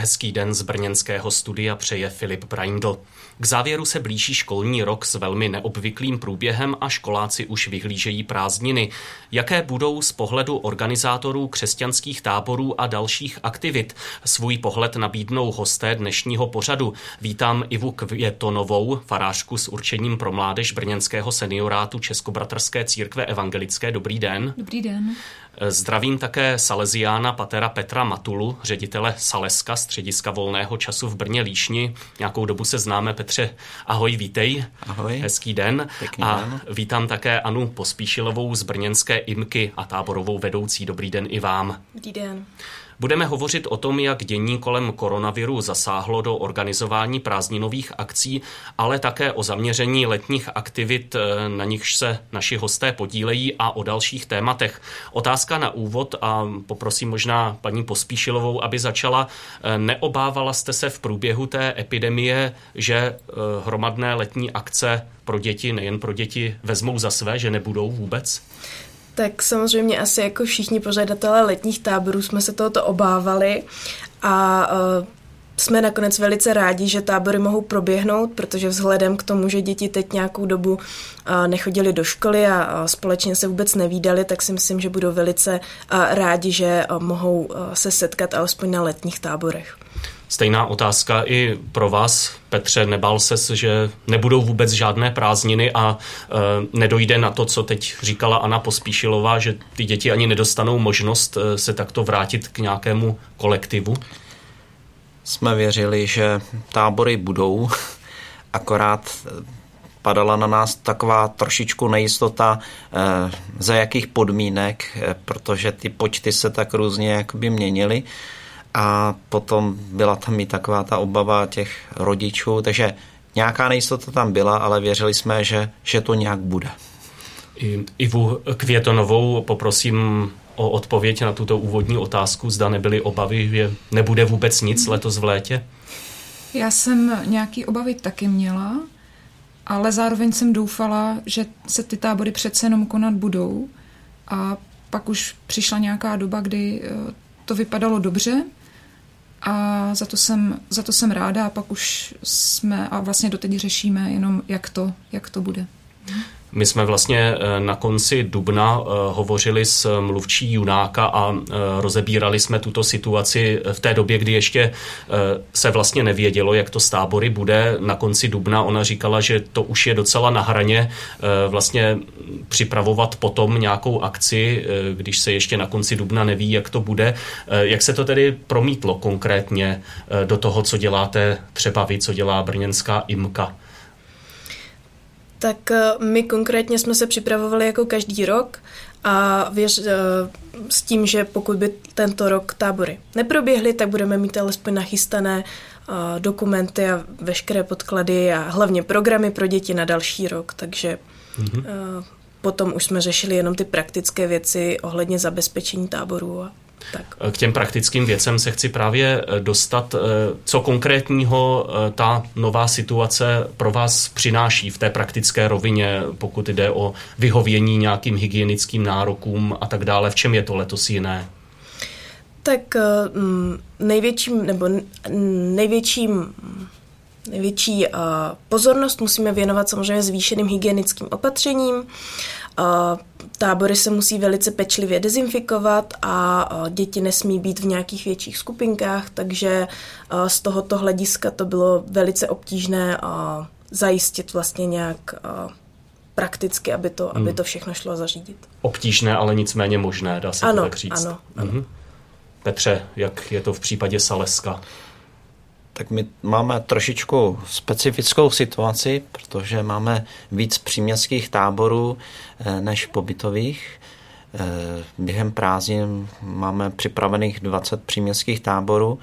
Hezký den z brněnského studia přeje Filip Braindl. K závěru se blíží školní rok s velmi neobvyklým průběhem a školáci už vyhlížejí prázdniny. Jaké budou z pohledu organizátorů křesťanských táborů a dalších aktivit? Svůj pohled nabídnou hosté dnešního pořadu. Vítám Ivu Květonovou, farářku s určením pro mládež brněnského seniorátu Českobratrské církve evangelické. Dobrý den. Dobrý den. Zdravím také Salesiána Patera Petra Matulu, ředitele Saleska, střediska volného času v Brně Líšni. Nějakou dobu se známe. Petře, ahoj, vítej. Ahoj. Hezký den. Pěkný a den. vítám také Anu Pospíšilovou z brněnské IMKY a táborovou vedoucí. Dobrý den i vám. Dobrý den. Budeme hovořit o tom, jak dění kolem koronaviru zasáhlo do organizování prázdninových akcí, ale také o zaměření letních aktivit, eh, na nichž se naši hosté podílejí a o dalších tématech. Otázka na úvod a poprosím možná paní Pospíšilovou, aby začala. Eh, neobávala jste se v průběhu té epidemie, že eh, hromadné letní akce pro děti, nejen pro děti, vezmou za své, že nebudou vůbec? Tak samozřejmě asi jako všichni pořadatelé letních táborů jsme se tohoto obávali a uh, jsme nakonec velice rádi, že tábory mohou proběhnout, protože vzhledem k tomu, že děti teď nějakou dobu uh, nechodili do školy a, společně se vůbec nevídali, tak si myslím, že budou velice uh, rádi, že mohou se setkat alespoň na letních táborech. Stejná otázka i pro vás, Petře. Nebál se, že nebudou vůbec žádné prázdniny a e, nedojde na to, co teď říkala Anna Pospíšilová, že ty děti ani nedostanou možnost e, se takto vrátit k nějakému kolektivu? Jsme věřili, že tábory budou, akorát padala na nás taková trošičku nejistota, e, za jakých podmínek, e, protože ty počty se tak různě jakoby měnily a potom byla tam i taková ta obava těch rodičů, takže nějaká nejistota tam byla, ale věřili jsme, že, že to nějak bude. I, Ivu Květonovou poprosím o odpověď na tuto úvodní otázku. Zda nebyly obavy, že nebude vůbec nic letos v létě? Já jsem nějaký obavy taky měla, ale zároveň jsem doufala, že se ty tábory přece jenom konat budou. A pak už přišla nějaká doba, kdy to vypadalo dobře, a za to, jsem, za to jsem ráda a pak už jsme a vlastně doteď řešíme jenom, jak to, jak to bude. My jsme vlastně eh, na konci dubna eh, hovořili s mluvčí Junáka a eh, rozebírali jsme tuto situaci v té době, kdy ještě se vlastně nevědělo, jak to s tábory bude. Na konci dubna ona říkala, že to už je docela na hraně vlastně připravovat potom nějakou akci, když se ještě na konci dubna neví, jak to bude. Jak se to tedy promítlo konkrétně do toho, co děláte třeba vy, co dělá brněnská IMKA? Tak eh, my konkrétně jsme se připravovali jako každý rok a věř, eh, s tím, že pokud by tento rok tábory neproběhly, tak budeme mít alespoň nachystané eh, dokumenty a veškeré podklady a hlavně programy pro děti na další rok, takže mm-hmm. potom už jsme řešili jenom ty praktické věci ohledně zabezpečení táborů a tak. K těm praktickým věcem se chci právě eh, dostat. Eh, co konkrétního eh, ta nová situace pro vás přináší v té praktické rovině, pokud jde o vyhovění nějakým hygienickým nárokům a tak dále? V čem je to letos jiné? Tak mm, největším, nebo největším Největší pozornost musíme věnovat samozřejmě zvýšeným hygienickým opatřením. Tábory se musí velice pečlivě dezinfikovat a děti nesmí být v nějakých větších skupinkách, takže z tohoto hlediska to bylo velice obtížné zajistit vlastně nějak prakticky, aby to, hmm. aby to všechno šlo zařídit. Obtížné, ale nicméně možné, dá se ano, to tak říct. Ano, ano. Mhm. Petře, jak je to v případě Saleska? Tak my máme trošičku specifickou situaci, protože máme víc příměstských táborů eh, než pobytových. Eh, během prázdnin máme připravených 20 příměstských táborů,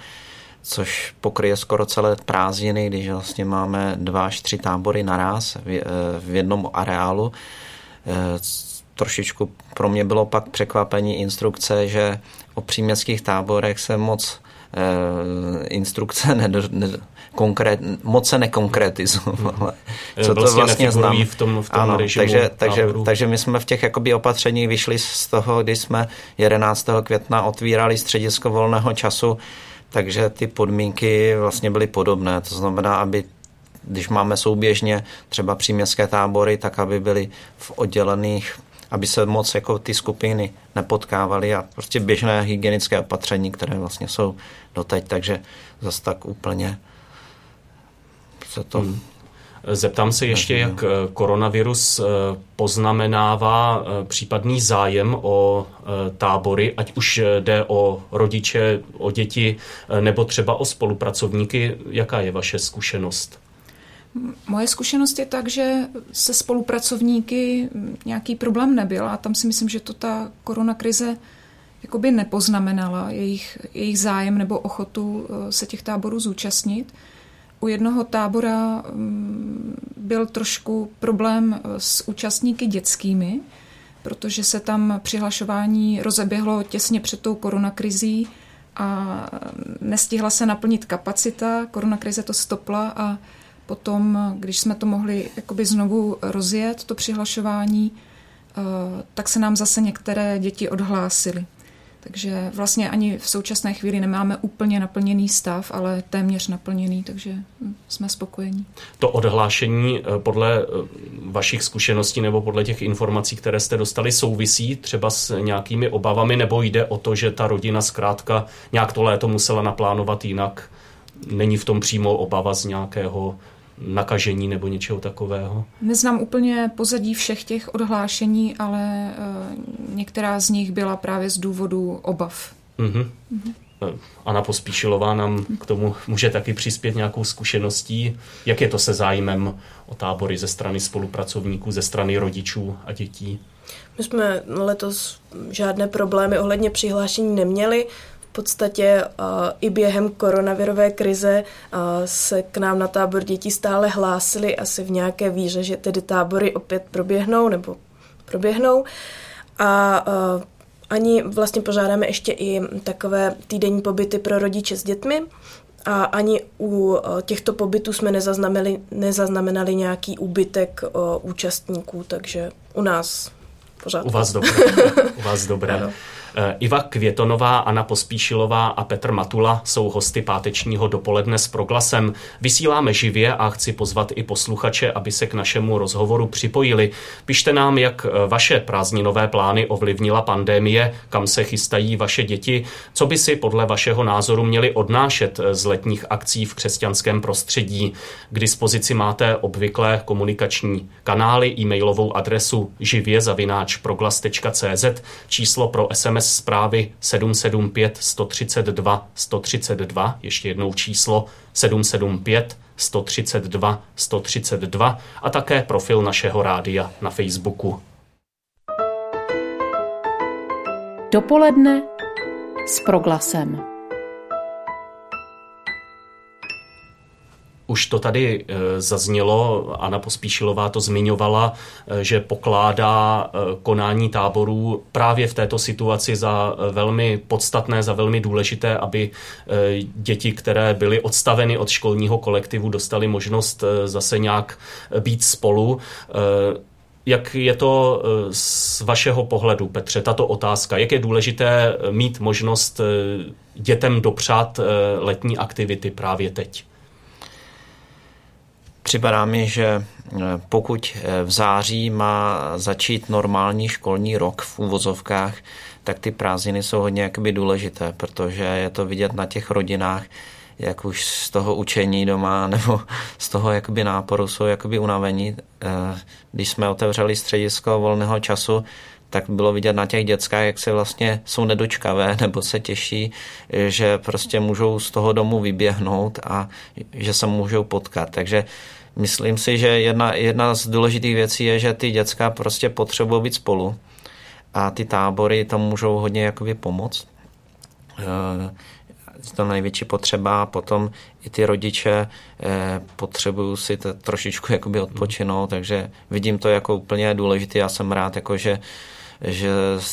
což pokryje skoro celé prázdniny, když vlastně máme dva až tři tábory naraz v eh, jednom areálu. Trošičku pro mě bylo pak překvapení instrukce, že o příměstských táborech se moc instrukce nedo, ne, konkrét, moc se nekonkretizovaly. Hmm. Co vlastně to vlastně znamená? v tom, v tom ano, režimu takže, takže, takže my jsme v těch jakoby opatření vyšli z toho, kdy jsme 11. května otvírali středisko volného času, takže ty podmínky vlastně byly podobné. To znamená, aby když máme souběžně třeba příměstské tábory, tak aby byly v oddělených aby se moc jako ty skupiny nepotkávaly a prostě běžné hygienické opatření, které vlastně jsou doteď, takže zase tak úplně se to... Hmm. Zeptám se ještě, jak eh, koronavirus eh, poznamenává eh, případný zájem o tábory, ať už jde o rodiče, o děti nebo třeba o spolupracovníky. Jaká je vaše zkušenost? Moje zkušenost je tak, že se spolupracovníky nějaký problém nebyl a tam si myslím, že to ta koronakrize jakoby nepoznamenala jejich, jejich zájem nebo ochotu eh, se těch táborů zúčastnit. U jednoho tábora mm, byl trošku problém eh, s účastníky dětskými, protože se tam přihlašování rozeběhlo těsně před tou koronakrizí a nestihla se naplnit kapacita, koronakrize to stopla a Potom, když jsme to mohli jakoby znovu rozjet, to přihlašování, eh, tak se nám zase některé děti odhlásily. Takže vlastně ani v současné chvíli nemáme úplně naplněný stav, ale téměř naplněný, takže hm, jsme spokojení. To odhlášení eh, podle eh, vašich zkušeností nebo podle těch informací, které jste dostali, souvisí třeba s nějakými obavami, nebo jde o to, že ta rodina zkrátka nějak to léto musela naplánovat jinak? Není v tom přímo obava z nějakého nakažení nebo něčeho takového? Neznám úplně pozadí všech těch odhlášení, ale uh, některá z nich byla právě z důvodu obav. Mm-hmm. Mm-hmm. Anna Pospíšilová nám k tomu může taky přispět nějakou zkušeností. Jak je to se zájmem o tábory ze strany spolupracovníků, ze strany rodičů a dětí? My jsme letos žádné problémy ohledně přihlášení neměli podstatě uh, i během koronavirové krize uh, se k nám na tábor děti stále hlásili asi v nějaké víře, že tedy tábory opět proběhnou nebo proběhnou. A uh, ani vlastně pořádáme ještě i takové týdenní pobyty pro rodiče s dětmi, a ani u těchto pobytů jsme nezaznamenali, nezaznamenali nějaký úbytek účastníků, takže u nás pořád. U vás dobré. U vás dobré. Eh, Iva Květonová, Anna Pospíšilová a Petr Matula jsou hosty pátečního dopoledne s proglasem. Vysíláme živě a chci pozvat i posluchače, aby se k našemu rozhovoru připojili. Pište nám, jak eh, vaše prázdninové plány ovlivnila pandémie, kam se chystají vaše děti, co by si podle vašeho názoru měli odnášet eh, z letních akcí v křesťanském prostředí. K dispozici máte obvyklé komunikační kanály, e-mailovou adresu živě.proglas.cz, číslo pro SMS zprávy 775 132 132, ještě jednou číslo 775 132 132 a také profil našeho rádia na Facebooku. Dopoledne s proglasem. Už to tady eh, zaznělo, Anna Pospíšilová to zmiňovala, eh, že pokládá eh, konání táborů právě v této situaci za velmi podstatné, za velmi důležité, aby děti, které byly odstaveny od školního kolektivu, dostali možnost zase nějak být spolu. Jak je to z vašeho pohledu, Petře, tato otázka? Jak je důležité mít možnost dětem dopřát letní aktivity právě teď? Připadá mi, že eh, pokud eh, v září má začít normální školní rok v úvozovkách, tak ty prázdniny jsou hodně jakoby důležité, protože je to vidět na těch rodinách, jak už z toho učení doma nebo z toho jakoby náporu jsou jakoby unavení. Eh, když jsme otevřeli středisko volného času, tak bylo vidět na těch dětskách, jak se vlastně jsou nedočkavé nebo se těší, že prostě můžou z toho domu vyběhnout a že se můžou potkat. Takže myslím si, že jedna, jedna z důležitých věcí je, že ty děcka prostě potřebují být spolu a ty tábory to můžou hodně jakoby pomoct. Je eh, to největší potřeba a potom i ty rodiče eh, potřebují si to trošičku jakoby odpočinout, takže vidím to jako úplně důležité. Já jsem rád, jako že že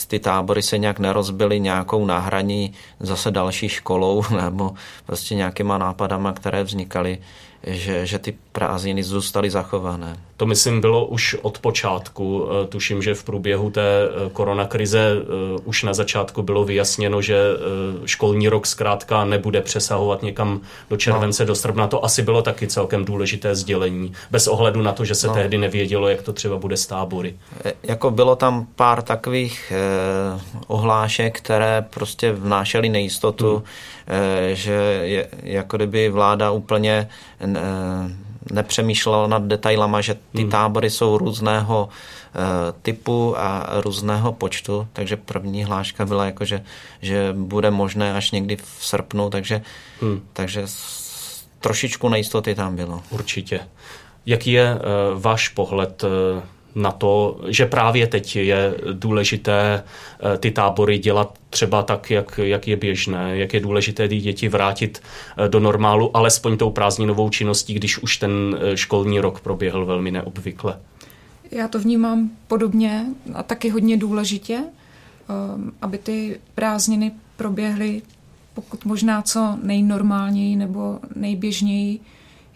ty tábory se nějak nerozbily nějakou náhraní zase další školou nebo prostě nějakýma nápadama, které vznikaly že, že ty prázdniny zůstaly zachované. To myslím bylo už od počátku. Eh, tuším, že v průběhu té eh, koronakrize eh, už na začátku bylo vyjasněno, že školní rok zkrátka nebude přesahovat někam do července, no. do srpna. To asi bylo taky celkem důležité sdělení, bez ohledu na to, že se no. tehdy nevědělo, jak to třeba bude s tábory. Jako bylo tam pár takových eh, ohlášek, které prostě vnášely nejistotu, hmm. Eh, že je, jako kdyby vláda úplně eh, nepřemýšlela nad detailama, že ty hmm. tábory jsou různého eh, typu a různého počtu, takže první hláška byla jako, že, že bude možné až někdy v srpnu, takže, hmm. takže trošičku nejistoty tam bylo. Určitě. Jaký je uh, váš pohled uh, na to, že právě teď je důležité eh, ty tábory dělat třeba tak, jak, jak je běžné, jak je důležité ty děti vrátit eh, do normálu, alespoň tou prázdninovou činností, když už ten eh, školní rok proběhl velmi neobvykle. Já to vnímám podobně a taky hodně důležitě, aby ty prázdniny proběhly pokud možná co nejnormálněji nebo nejběžněji,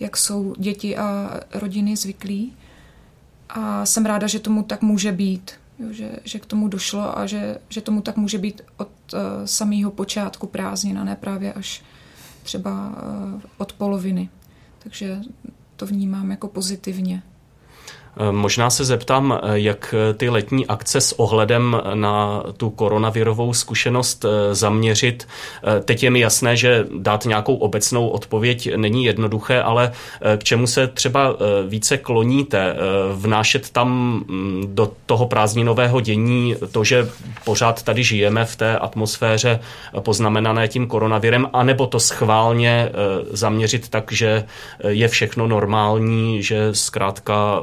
jak jsou děti a rodiny zvyklí. A jsem ráda, že tomu tak může být, jo, že, že k tomu došlo a že, že tomu tak může být od uh, samého počátku prázdnin a ne právě až třeba uh, od poloviny. Takže to vnímám jako pozitivně. Eh, možná se zeptám, eh, jak ty letní akce s ohledem na tu koronavirovou zkušenost eh, zaměřit. Teď je mi jasné, že dát nějakou obecnou odpověď není jednoduché, ale k čemu se třeba více kloníte? Vnášet tam mm, do toho prázdninového dění to, že pořád tady žijeme v té atmosféře poznamenané tím koronavirem, anebo to schválně zaměřit tak, že je všechno normální, že zkrátka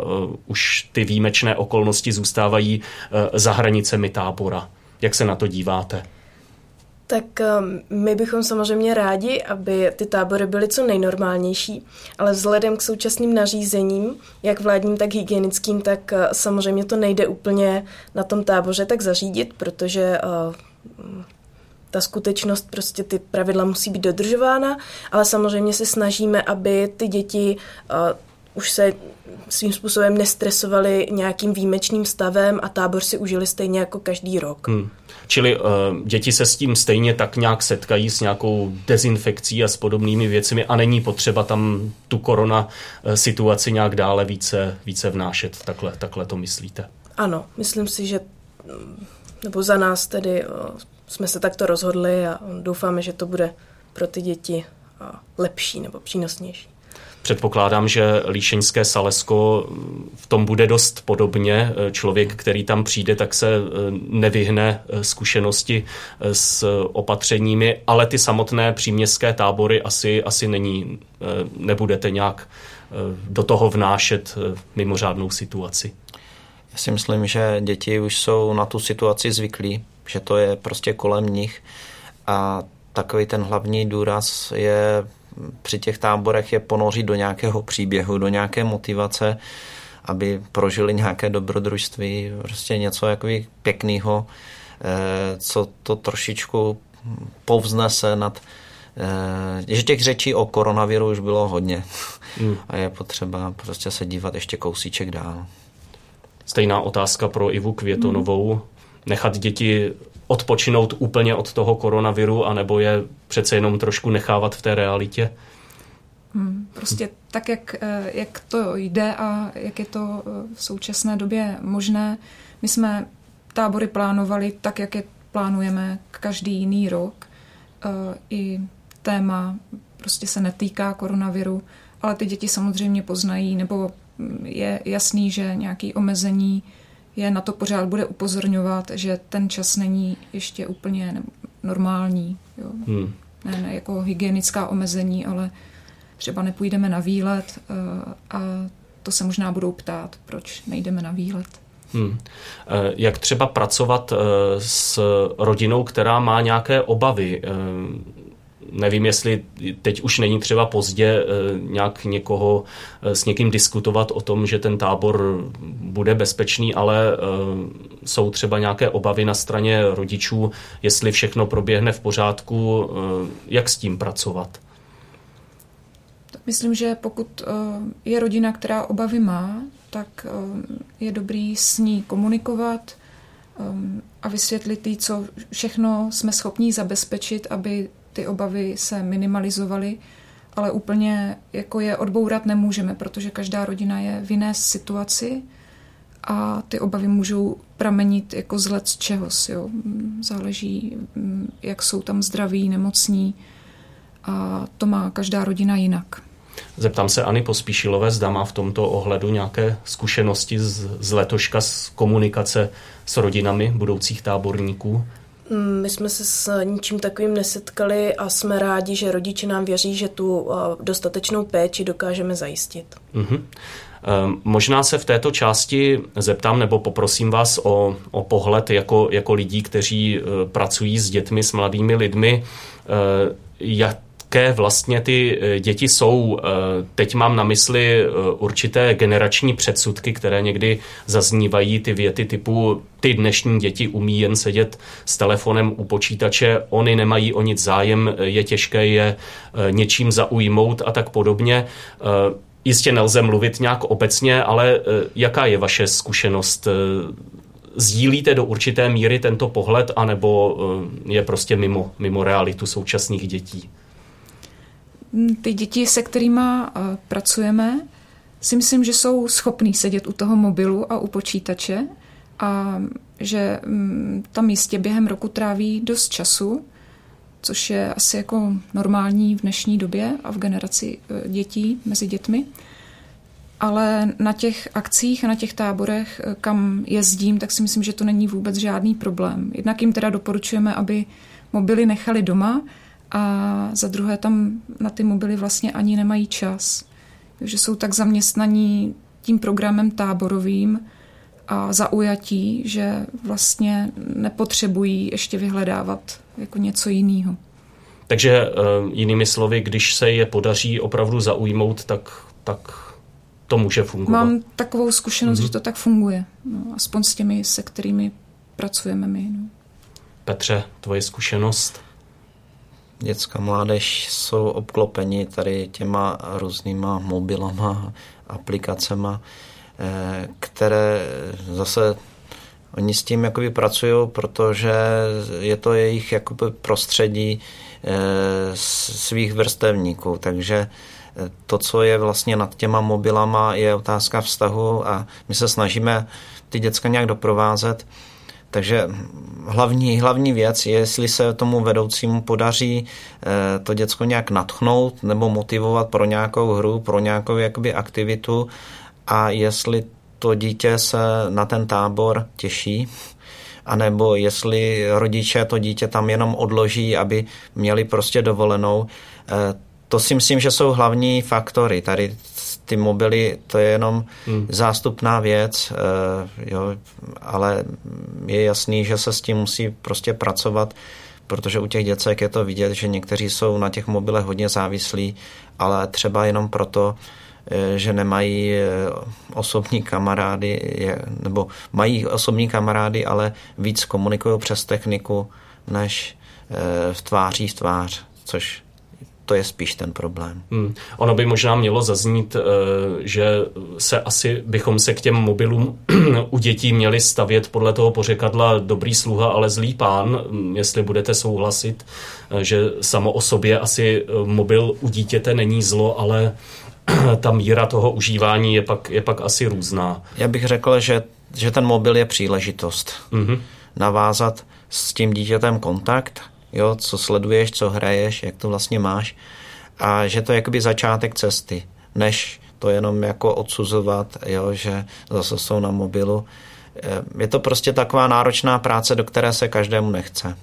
už ty výjimečné okolnosti zůstávají eh, za hranicemi tábora. Jak se na to díváte? Tak ehm, my bychom samozřejmě rádi, aby ty tábory byly co nejnormálnější, ale vzhledem k současným nařízením, jak vládním, tak hygienickým, tak eh, samozřejmě to nejde úplně na tom táboře tak zařídit, protože eh, ta skutečnost, prostě ty pravidla musí být dodržována, ale samozřejmě se snažíme, aby ty děti už se svým způsobem nestresovali nějakým výjimečným stavem a tábor si užili stejně jako každý rok. Hmm. Čili uh, děti se s tím stejně tak nějak setkají s nějakou dezinfekcí a s podobnými věcmi a není potřeba tam tu korona uh, situaci nějak dále více, více vnášet. Takhle, takhle to myslíte? Ano, myslím si, že nebo za nás tedy uh, jsme se takto rozhodli a doufáme, že to bude pro ty děti lepší nebo přínosnější. Předpokládám, že Líšeňské Salesko v tom bude dost podobně. Člověk, který tam přijde, tak se eh, nevyhne eh, zkušenosti eh, s opatřeními, ale ty samotné příměstské tábory asi, asi není, nebudete nějak do toho vnášet mimořádnou situaci. Já si myslím, že děti už jsou na tu situaci zvyklí, že to je prostě kolem nich a takový ten hlavní důraz je při těch táborech je ponořit do nějakého příběhu, do nějaké motivace, aby prožili nějaké dobrodružství, prostě něco jako pěkného, eh, co to trošičku povznese nad eh, že těch řečí o koronaviru už bylo hodně hmm. a je potřeba prostě se dívat ještě kousíček dál. Stejná otázka pro Ivu Květonovou. Hmm. Nechat děti odpočinout úplně od toho koronaviru, anebo je přece jenom trošku nechávat v té realitě? Hmm, prostě tak, jak, eh, jak to jde a jak je to eh, v současné době možné. My jsme tábory plánovali tak, jak je plánujeme každý jiný rok. Eh, I téma prostě se netýká koronaviru, ale ty děti samozřejmě poznají, nebo hm, je jasný, že nějaké omezení je na to pořád bude upozorňovat, že ten čas není ještě úplně normální. Jo. Hmm. Ne, ne jako hygienická omezení, ale třeba nepůjdeme na výlet eh, a to se možná budou ptát, proč nejdeme na výlet. Hmm. Eh, jak třeba pracovat eh, s rodinou, která má nějaké obavy? Nevím, jestli teď už není třeba pozdě nějak někoho s někým diskutovat o tom, že ten tábor bude bezpečný, ale jsou třeba nějaké obavy na straně rodičů, jestli všechno proběhne v pořádku, jak s tím pracovat. Myslím, že pokud je rodina, která obavy má, tak je dobrý s ní komunikovat, a vysvětlit jí, co všechno jsme schopni zabezpečit, aby ty obavy se minimalizovaly, ale úplně jako je odbourat nemůžeme, protože každá rodina je v jiné situaci a ty obavy můžou pramenit jako z let z čehos. Jo. Záleží, mm, jak jsou tam zdraví, nemocní a to má každá rodina jinak. Zeptám se Ani Pospíšilové, zda má v tomto ohledu nějaké zkušenosti z, z letoška z komunikace s rodinami budoucích táborníků? Mm, my jsme se s ničím takovým nesetkali a jsme rádi, že rodiče nám věří, že tu dostatečnou péči dokážeme zajistit. Mm-hmm. Možná se v této části zeptám nebo poprosím vás o, o pohled jako, jako lidí, kteří e, pracují s dětmi, s mladými lidmi. E, jak, jaké vlastně ty eh, děti jsou. Eh, teď mám na mysli eh, určité generační předsudky, které někdy zaznívají ty věty typu ty dnešní děti umí jen sedět s telefonem u počítače, oni nemají o nic zájem, je těžké je něčím zaujmout a tak podobně. Jistě nelze mluvit nějak obecně, ale jaká je vaše zkušenost? Sdílíte do určité míry tento pohled, anebo je prostě mimo, mimo realitu současných dětí? Ty děti, se kterými eh, pracujeme, si myslím, že jsou schopní sedět u toho mobilu a u počítače a že mm, tam jistě během roku tráví dost času, což je asi jako normální v dnešní době a v generaci eh, dětí mezi dětmi. Ale na těch akcích a na těch táborech, eh, kam jezdím, tak si myslím, že to není vůbec žádný problém. Jednak jim teda doporučujeme, aby mobily nechali doma, a za druhé tam na ty mobily vlastně ani nemají čas. Takže jsou tak zaměstnaní tím programem táborovým a zaujatí, že vlastně nepotřebují ještě vyhledávat jako něco jiného. Takže eh, jinými slovy, když se je podaří opravdu zaujmout, tak, tak to může fungovat. Mám takovou zkušenost, mm-hmm. že to tak funguje. No, aspoň s těmi, se kterými pracujeme my. No. Petře, tvoje zkušenost? Dětská mládež jsou obklopeni tady těma různýma mobilama, aplikacema, eh, které zase oni s tím jakoby pracují, protože je to jejich jakoby prostředí eh, svých vrstevníků, takže eh, to, co je vlastně nad těma mobilama, je otázka vztahu a my se snažíme ty děcka nějak doprovázet. Takže hlavní, hlavní věc je, jestli se tomu vedoucímu podaří eh, to děcko nějak natchnout nebo motivovat pro nějakou hru, pro nějakou jakoby aktivitu a jestli to dítě se na ten tábor těší, anebo jestli rodiče to dítě tam jenom odloží, aby měli prostě dovolenou. Eh, to si myslím, že jsou hlavní faktory. Tady ty mobily, to je jenom hmm. zástupná věc, eh, jo, ale je jasný, že se s tím musí prostě pracovat, protože u těch děcek je to vidět, že někteří jsou na těch mobilech hodně závislí, ale třeba jenom proto, eh, že nemají eh, osobní kamarády, nebo mají osobní kamarády, ale víc komunikují přes techniku, než v tváří v tvář, což to je spíš ten problém. Hmm. Ono by možná mělo zaznít, eh, že se asi bychom se k těm mobilům u dětí měli stavět podle toho pořekadla dobrý sluha, ale zlý pán, hm, jestli budete souhlasit, eh, že samo o sobě asi eh, mobil u dítěte není zlo, ale ta míra toho užívání je pak, je pak asi různá. Já bych řekl, že, že ten mobil je příležitost. Mm-hmm. Navázat s tím dítětem kontakt, jo, co sleduješ, co hraješ, jak to vlastně máš a že to je jakoby začátek cesty, než to jenom jako odsuzovat, jo, že zase jsou na mobilu. Je to prostě taková náročná práce, do které se každému nechce.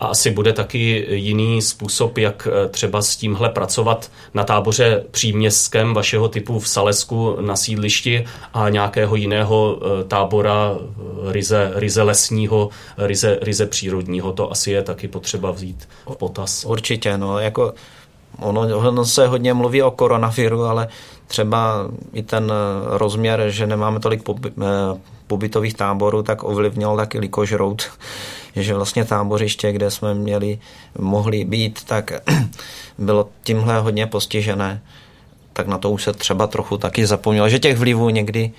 A asi bude taky jiný způsob, jak třeba s tímhle pracovat na táboře příměstském vašeho typu v Salesku na sídlišti a nějakého jiného tábora ryze, ryze lesního, ryze, ryze přírodního. To asi je taky potřeba vzít v potaz. Určitě, no, jako ono, ono se hodně mluví o koronaviru, ale třeba i ten rozměr, že nemáme tolik eh, pobytových táborů, tak ovlivnil taky Likož Road, že vlastně tábořiště, kde jsme měli, mohli být, tak bylo tímhle hodně postižené. Tak na to už se třeba trochu taky zapomnělo, že těch vlivů někdy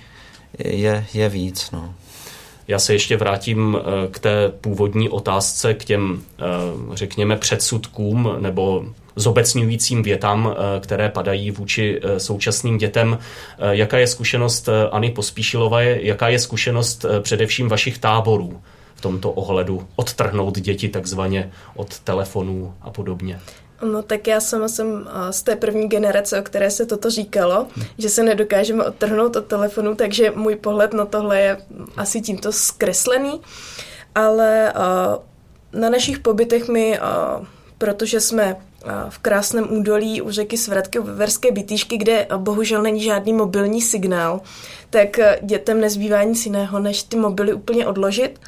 je, je víc. No. Já se ještě vrátím eh, k té původní otázce, k těm, eh, řekněme, předsudkům nebo zobecňujícím větám, eh, které padají vůči současným dětem. Jaká je zkušenostAny Pospíšilové, jaká je zkušenost především vašich táborů v tomto ohledu odtrhnout děti takzvaně od telefonů a podobně? No tak já sama jsem z té první generace, o které se toto říkalo, že se nedokážeme odtrhnout od telefonu, takže můj pohled na tohle je asi tímto zkreslený. Ale na našich pobytech my, protože jsme v krásném údolí u řeky Svratky u Veverské bytýšky, kde bohužel není žádný mobilní signál, tak dětem nezbývá nic jiného, než ty mobily úplně odložit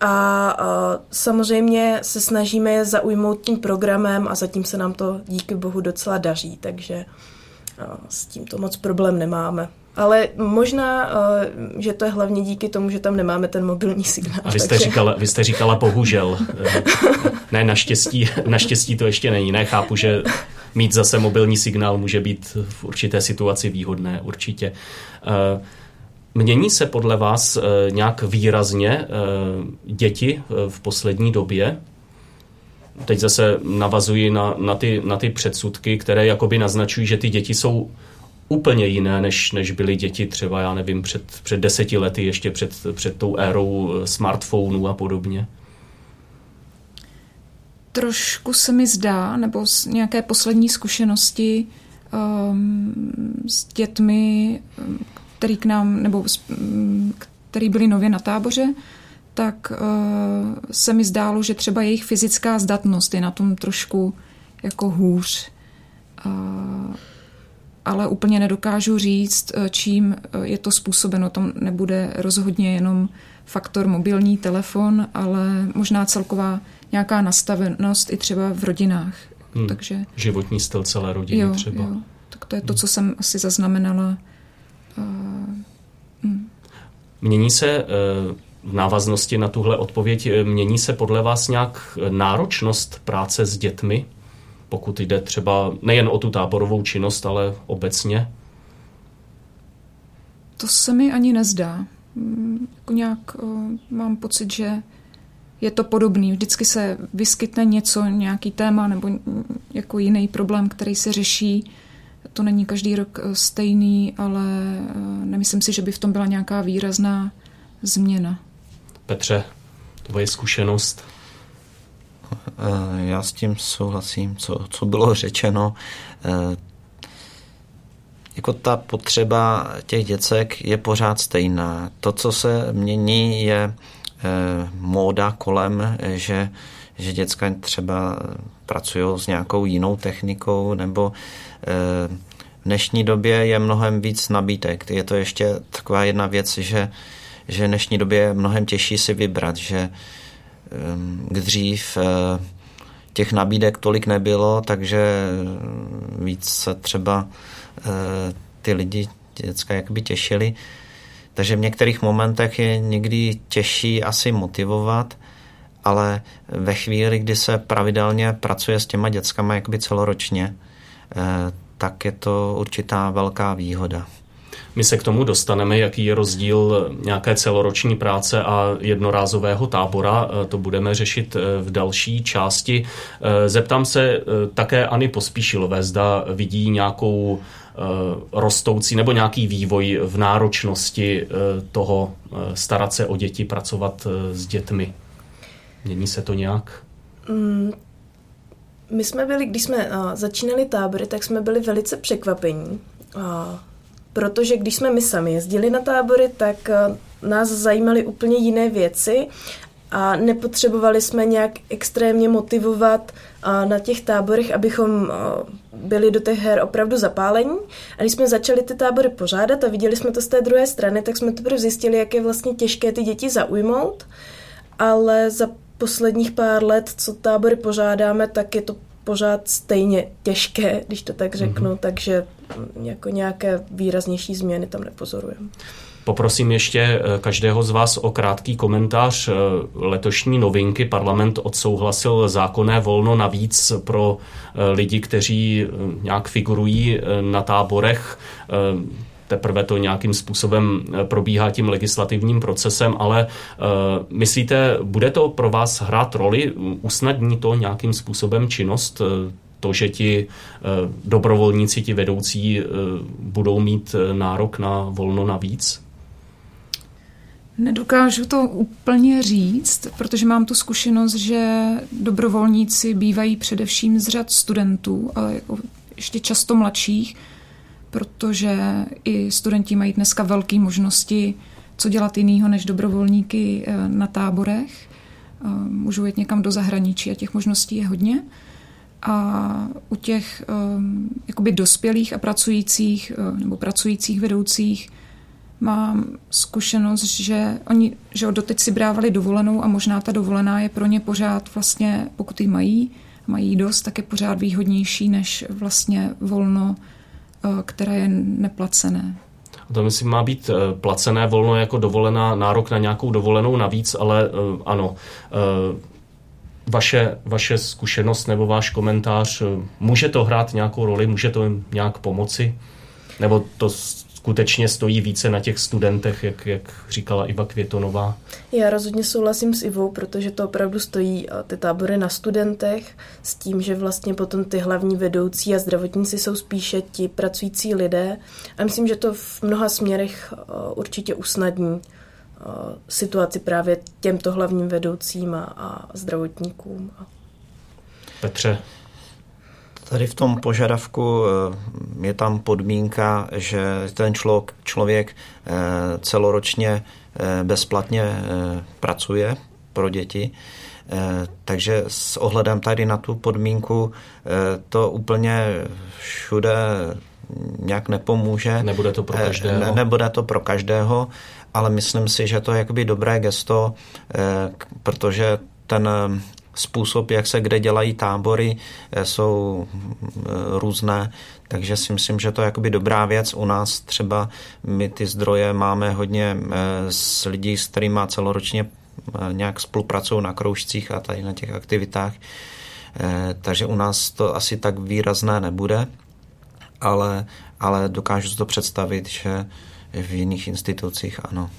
a, a samozřejmě se snažíme je zaujmout tím programem a zatím se nám to díky bohu docela daří, takže a, s tímto moc problém nemáme. Ale možná, že to je hlavně díky tomu, že tam nemáme ten mobilní signál. A vy jste, takže... říkala, vy jste říkala bohužel. ne, naštěstí, naštěstí to ještě není. Ne, chápu, že mít zase mobilní signál může být v určité situaci výhodné, určitě. Mění se podle vás eh, nějak výrazně eh, děti eh, v poslední době? Teď zase navazuji na, na, ty, na ty předsudky, které jakoby naznačují, že ty děti jsou úplně jiné, než, než byly děti třeba, já nevím, před, před deseti lety, ještě před, před tou érou smartphonů a podobně. Trošku se mi zdá, nebo z nějaké poslední zkušenosti um, s dětmi, který k nám, nebo který byli nově na táboře, tak uh, se mi zdálo, že třeba jejich fyzická zdatnost je na tom trošku jako hůř. Uh, ale úplně nedokážu říct, eh, čím je to způsobeno. To nebude rozhodně jenom faktor mobilní telefon, ale možná celková nějaká nastavenost i třeba v rodinách. Hmm. Takže, Životní styl celé rodiny jo, třeba. Jo. Tak to je to, co jsem asi zaznamenala Hmm. Mění se eh, v návaznosti na tuhle odpověď, eh, mění se podle vás nějak náročnost práce s dětmi, pokud jde třeba nejen o tu táborovou činnost, ale obecně? To se mi ani nezdá. Jako nějak mám pocit, že je to podobný. Vždycky se vyskytne něco, nějaký téma nebo jako jiný problém, který se řeší to není každý rok eh, stejný, ale eh, nemyslím si, že by v tom byla nějaká výrazná změna. Petře, tvoje zkušenost? Eh, já s tím souhlasím, co, co bylo řečeno. Jako ta potřeba těch děcek je pořád stejná. To, co se mění, je móda kolem, že, že děcka třeba pracují s nějakou jinou technikou nebo v dnešní době je mnohem víc nabídek. Je to ještě taková jedna věc, že, že v dnešní době je mnohem těžší si vybrat, že dřív eh, těch nabídek tolik nebylo, takže víc se třeba eh, ty lidi, děcka jakoby těšili. Takže v některých momentech je někdy těžší asi motivovat, ale ve chvíli, kdy se pravidelně pracuje s těma dětskama jakoby celoročně, Eh, tak je to určitá velká výhoda. My se k tomu dostaneme, jaký je rozdíl nějaké celoroční práce a jednorázového tábora. Eh, to budeme řešit eh, v další části. Zeptám se také Ani Pospíšilové, zda vidí nějakou rostoucí nebo nějaký vývoj v náročnosti toho starat se o děti, pracovat s dětmi. Mění se to nějak? Mm, my jsme byli, když jsme uh, začínali tábory, tak jsme byli velice překvapení, uh, protože když jsme my sami jezdili na tábory, tak uh, nás zajímaly úplně jiné věci a nepotřebovali jsme nějak extrémně motivovat na těch táborech, abychom byli do těch her opravdu zapálení. A když jsme začali ty tábory pořádat a viděli jsme to z té druhé strany, tak jsme teprve zjistili, jak je vlastně těžké ty děti zaujmout. Ale za posledních pár let, co tábory pořádáme, tak je to pořád stejně těžké, když to tak řeknu, mm-hmm. takže jako nějaké výraznější změny tam nepozorujeme. Poprosím ještě eh, každého z vás o krátký komentář eh, letošní novinky. Parlament odsouhlasil zákonné volno navíc pro eh, lidi, kteří nějak figurují na táborech teprve to nějakým způsobem probíhá tím legislativním procesem, ale myslíte, bude to pro vás hrát roli? Usnadní to nějakým způsobem činnost? To, že ti dobrovolníci, ti vedoucí budou mít nárok na volno navíc? Nedokážu to úplně říct, protože mám tu zkušenost, že dobrovolníci bývají především z řad studentů, ale jako ještě často mladších, protože i studenti mají dneska velké možnosti, co dělat jinýho než dobrovolníky eh, na táborech. Eh, můžou jít někam do zahraničí a těch možností je hodně. A u těch eh, jakoby dospělých a pracujících nebo pracujících vedoucích mám zkušenost, že oni že doteď si brávali dovolenou a možná ta dovolená je pro ně pořád vlastně, pokud ji mají, mají dost, tak je pořád výhodnější než vlastně volno, které je neplacené. To myslím má být eh, placené volno jako dovolená, nárok na nějakou dovolenou navíc, ale eh, ano, vaše, vaše zkušenost nebo váš komentář, může to hrát nějakou roli, může to nějak pomoci? Nebo to skutečně stojí více na těch studentech, jak, jak říkala Iva Květonová? Já rozhodně souhlasím s Ivou, protože to opravdu stojí ty tábory na studentech s tím, že vlastně potom ty hlavní vedoucí a zdravotníci jsou spíše ti pracující lidé. A myslím, že to v mnoha směrech určitě usnadní situaci právě těmto hlavním vedoucím a, a zdravotníkům. Petře, Tady v tom požadavku eh, je tam podmínka, že ten člověk, člověk eh, celoročně eh, bezplatně pracuje pro děti. Takže s ohledem tady na tu podmínku to úplně všude nějak nepomůže. Nebude to pro každého. Ne, nebude to pro každého, ale myslím si, že to je jakoby dobré gesto, protože ten způsob, jak se kde dělají tábory, eh, jsou eh, různé, takže si myslím, že to je jakoby dobrá věc. U nás třeba my ty zdroje máme hodně eh, s lidí, s kterými celoročně nějak spolupracují na kroužcích a tady na těch aktivitách. Takže u nás to asi tak výrazné nebude, ale, ale dokážu si to představit, že v jiných institucích ano.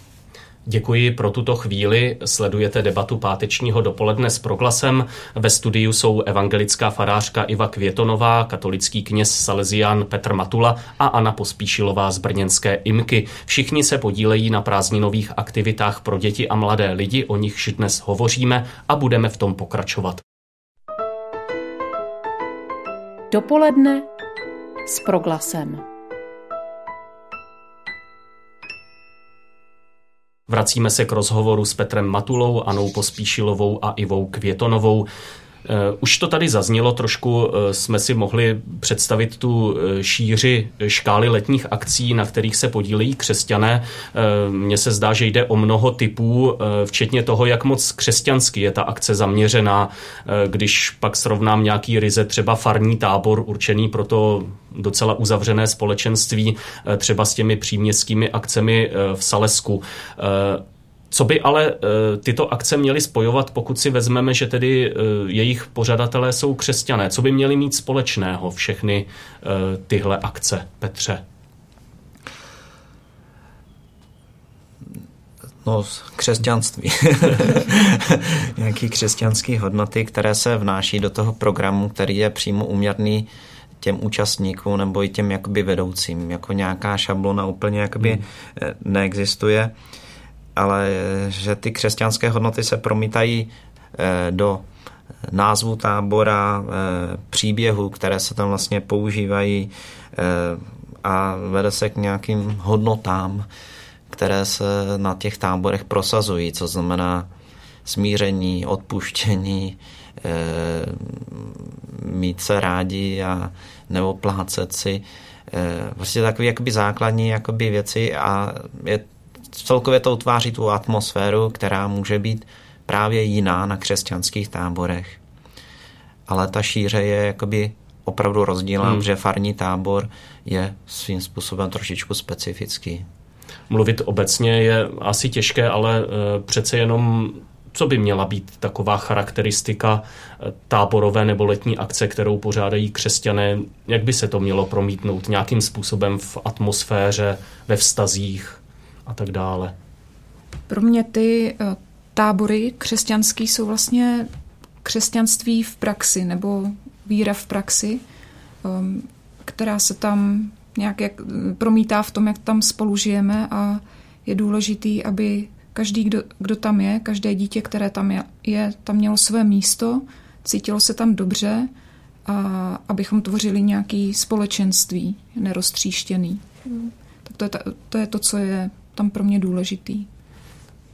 Děkuji pro tuto chvíli. Sledujete debatu pátečního dopoledne s proglasem. Ve studiu jsou evangelická farářka Iva Květonová, katolický kněz Salesián Petr Matula a Anna Pospíšilová z brněnské Imky. Všichni se podílejí na prázdninových aktivitách pro děti a mladé lidi, o nichž dnes hovoříme a budeme v tom pokračovat. Dopoledne s proglasem. Vracíme se k rozhovoru s Petrem Matulou, Anou Pospíšilovou a Ivou Květonovou. Eh, už to tady zaznělo, trošku eh, jsme si mohli představit tu eh, šíři škály letních akcí, na kterých se podílejí křesťané. Mně se zdá, že jde o mnoho typů, včetně toho, jak moc křesťansky je ta akce zaměřená. Když pak srovnám nějaký ryze, třeba farní tábor určený pro to docela uzavřené společenství, třeba s těmi příměstskými akcemi v Salesku. Co by ale eh, tyto akce měly spojovat, pokud si vezmeme, že tedy eh, jejich pořadatelé jsou křesťané? Co by měly mít společného všechny eh, tyhle akce, Petře? No, křesťanství. Nějaký křesťanský hodnoty, které se vnáší do toho programu, který je přímo uměrný těm účastníkům nebo i těm jakoby vedoucím. Jako nějaká šablona úplně jakoby hmm. neexistuje ale že ty křesťanské hodnoty se promítají eh, do názvu tábora, eh, příběhů, které se tam vlastně používají eh, a vede se k nějakým hodnotám, které se na těch táborech prosazují, co znamená smíření, odpuštění, mít se rádi a nebo plácet si. Prostě takové jakoby základní jakoby věci a je, celkově to utváří tu atmosféru, která může být právě jiná na křesťanských táborech. Ale ta šíře je jakoby opravdu rozdílná, hmm. že farní tábor je svým způsobem trošičku specifický. Mluvit obecně je asi těžké, ale eh, přece jenom co by měla být taková charakteristika eh, táborové nebo letní akce, kterou pořádají křesťané? Jak by se to mělo promítnout nějakým způsobem v atmosféře, ve vztazích a tak dále? Pro mě ty eh, tábory křesťanský jsou vlastně křesťanství v praxi nebo víra v praxi, ehm, která se tam nějak jak, promítá v tom, jak tam spolu žijeme a je důležitý, aby každý, kdo, kdo tam je, každé dítě, které tam je, je, tam mělo své místo, cítilo se tam dobře a abychom tvořili nějaký společenství neroztříštěný. Tak to je, ta, to je to, co je tam pro mě důležitý.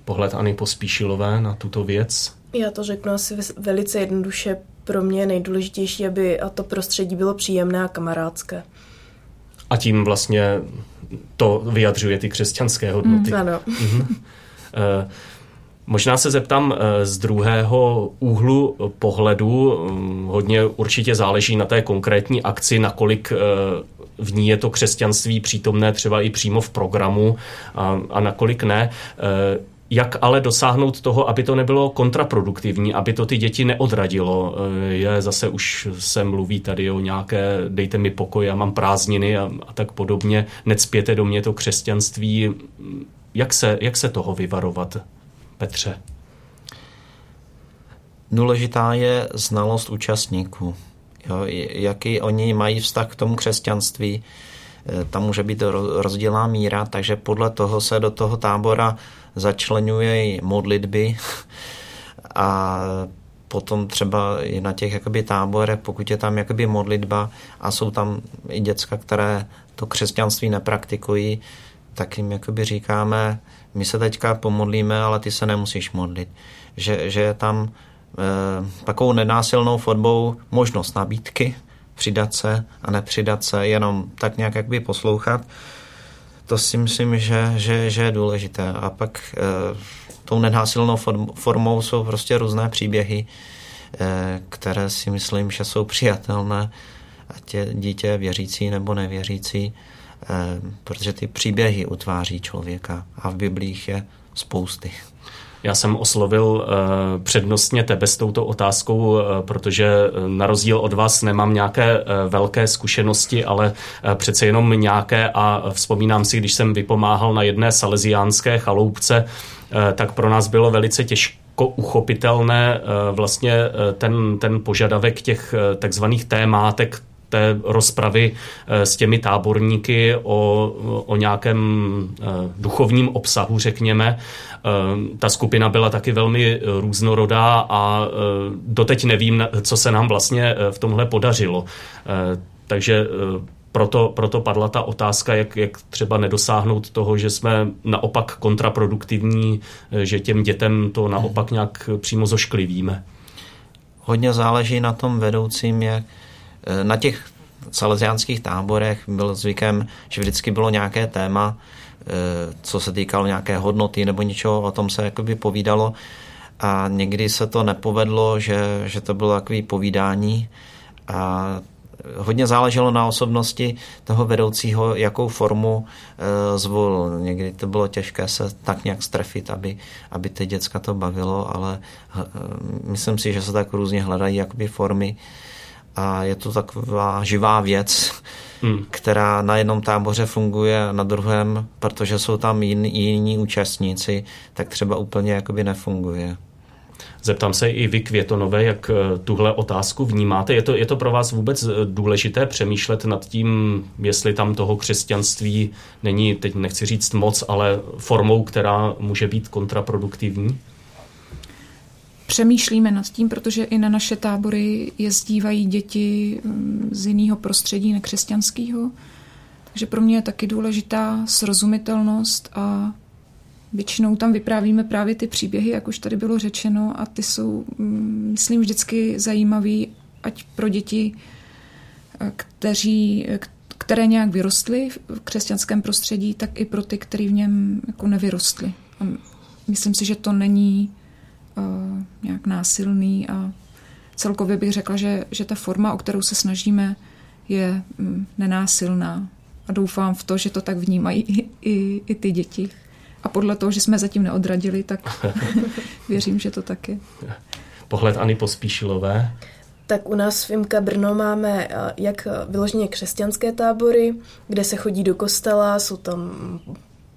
Pohled Ani Pospíšilové na tuto věc? Já to řeknu asi velice jednoduše. Pro mě je nejdůležitější, aby a to prostředí bylo příjemné a kamarádské. A tím vlastně to vyjadřuje ty křesťanské hodnoty. Mm, ano. Mm-hmm. Možná se zeptám eh, z druhého úhlu pohledu. Mm, hodně určitě záleží na té konkrétní akci, nakolik eh, v ní je to křesťanství přítomné třeba i přímo v programu a, a nakolik ne. Jak ale dosáhnout toho, aby to nebylo kontraproduktivní, aby to ty děti neodradilo? Je zase už se mluví tady o nějaké dejte mi pokoj, já mám prázdniny a, a tak podobně. Necpěte do mě to křesťanství. Jak se, jak se toho vyvarovat, Petře? Důležitá je znalost účastníků. Jo, jaký oni mají vztah k tomu křesťanství. E, tam může být rozdílná míra, takže podle toho se do toho tábora začlenuje modlitby a potom třeba i na těch jakoby táborech, pokud je tam jakoby modlitba a jsou tam i děcka, které to křesťanství nepraktikují, tak jim jakoby říkáme, my se teďka pomodlíme, ale ty se nemusíš modlit. Že, že je tam takovou nenásilnou formou možnost nabídky, přidat se a nepřidat se, jenom tak nějak jakby poslouchat. To si myslím, že, že, že je důležité. A pak e, tou nenásilnou formou jsou prostě různé příběhy, e, které si myslím, že jsou přijatelné, ať je dítě věřící nebo nevěřící Eh, protože ty příběhy utváří člověka a v Biblích je spousty. Já jsem oslovil uh, přednostně tebe s touto otázkou, uh, protože na rozdíl od vás nemám nějaké velké zkušenosti, ale přece jenom nějaké a vzpomínám si, když jsem vypomáhal na jedné salesiánské chaloupce, tak pro nás bylo velice těžké uchopitelné vlastně ten, ten požadavek těch takzvaných témátek té rozpravy eh, s těmi táborníky o, o nějakém eh, duchovním obsahu, řekněme. Eh, ta skupina byla taky velmi různorodá a doteď nevím, co se nám vlastně v tomhle podařilo. Takže proto, proto padla ta otázka, jak, jak třeba nedosáhnout toho, že jsme naopak kontraproduktivní, že těm dětem to naopak nějak přímo zošklivíme. Hodně záleží na tom vedoucím, jak na těch salesiánských táborech byl zvykem, že vždycky bylo nějaké téma, eh, co se týkalo nějaké hodnoty nebo něčeho, o tom se jakoby povídalo a někdy se to nepovedlo, že, že to bylo takové povídání a hodně záleželo na osobnosti toho vedoucího, jakou formu e, zvolil. Někdy to bylo těžké se tak nějak strefit, aby, aby ty děcka to bavilo, ale e, myslím si, že se tak různě hledají jakoby formy a je to taková živá věc, hmm. která na jednom táboře funguje a na druhém, protože jsou tam jiní, jiní účastníci, tak třeba úplně jakoby nefunguje. Zeptám se i vy, Květonové, jak eh, tuhle otázku vnímáte. Je to, je to pro vás vůbec eh, důležité přemýšlet nad tím, jestli tam toho křesťanství není, teď nechci říct moc, ale formou, která může být kontraproduktivní? Přemýšlíme nad tím, protože i na naše tábory jezdívají děti mm, z jiného prostředí nekřesťanského. Takže pro mě je taky důležitá srozumitelnost a většinou tam vyprávíme právě ty příběhy, jak už tady bylo řečeno, a ty jsou, mm, myslím, vždycky zajímavý, ať pro děti, eh, kteří, které nějak vyrostly v křesťanském prostředí, tak i pro ty, které v něm jako nevyrostly. Myslím si, že to není nějak násilný a celkově bych řekla, že, že ta forma, o kterou se snažíme, je um, nenásilná. A doufám v to, že to tak vnímají i, i, i ty děti. A podle toho, že jsme zatím neodradili, tak věřím, že to taky. Pohled Ani Pospíšilové. Tak u nás v IMKA Brno máme jak vyloženě křesťanské tábory, kde se chodí do kostela, jsou tam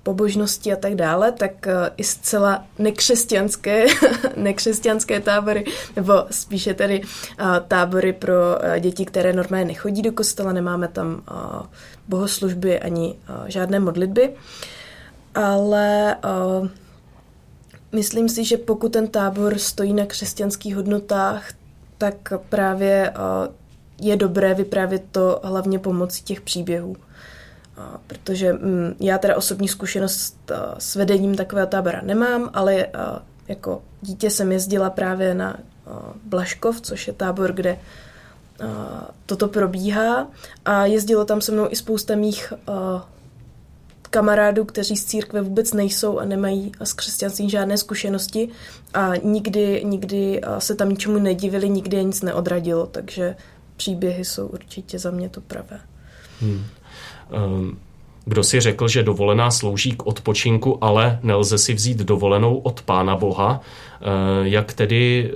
pobožnosti a tak dále, tak i zcela nekřesťanské, nekřesťanské tábory, nebo spíše tedy tábory pro děti, které normálně nechodí do kostela, nemáme tam bohoslužby ani žádné modlitby. Ale myslím si, že pokud ten tábor stojí na křesťanských hodnotách, tak právě je dobré vyprávět to hlavně pomocí těch příběhů. Protože mm, já teda osobní zkušenost s vedením takového tábora nemám, ale jako dítě jsem jezdila právě na Blaškov, což je tábor, kde toto probíhá a jezdilo tam se mnou i spousta mých kamarádů, kteří z církve vůbec nejsou a nemají s křesťanstvím žádné zkušenosti a nikdy, nikdy se tam ničemu nedivili, nikdy je nic neodradilo, takže příběhy jsou určitě za mě to pravé. Hmm. Um. Kdo si řekl, že dovolená slouží k odpočinku, ale nelze si vzít dovolenou od Pána Boha, jak tedy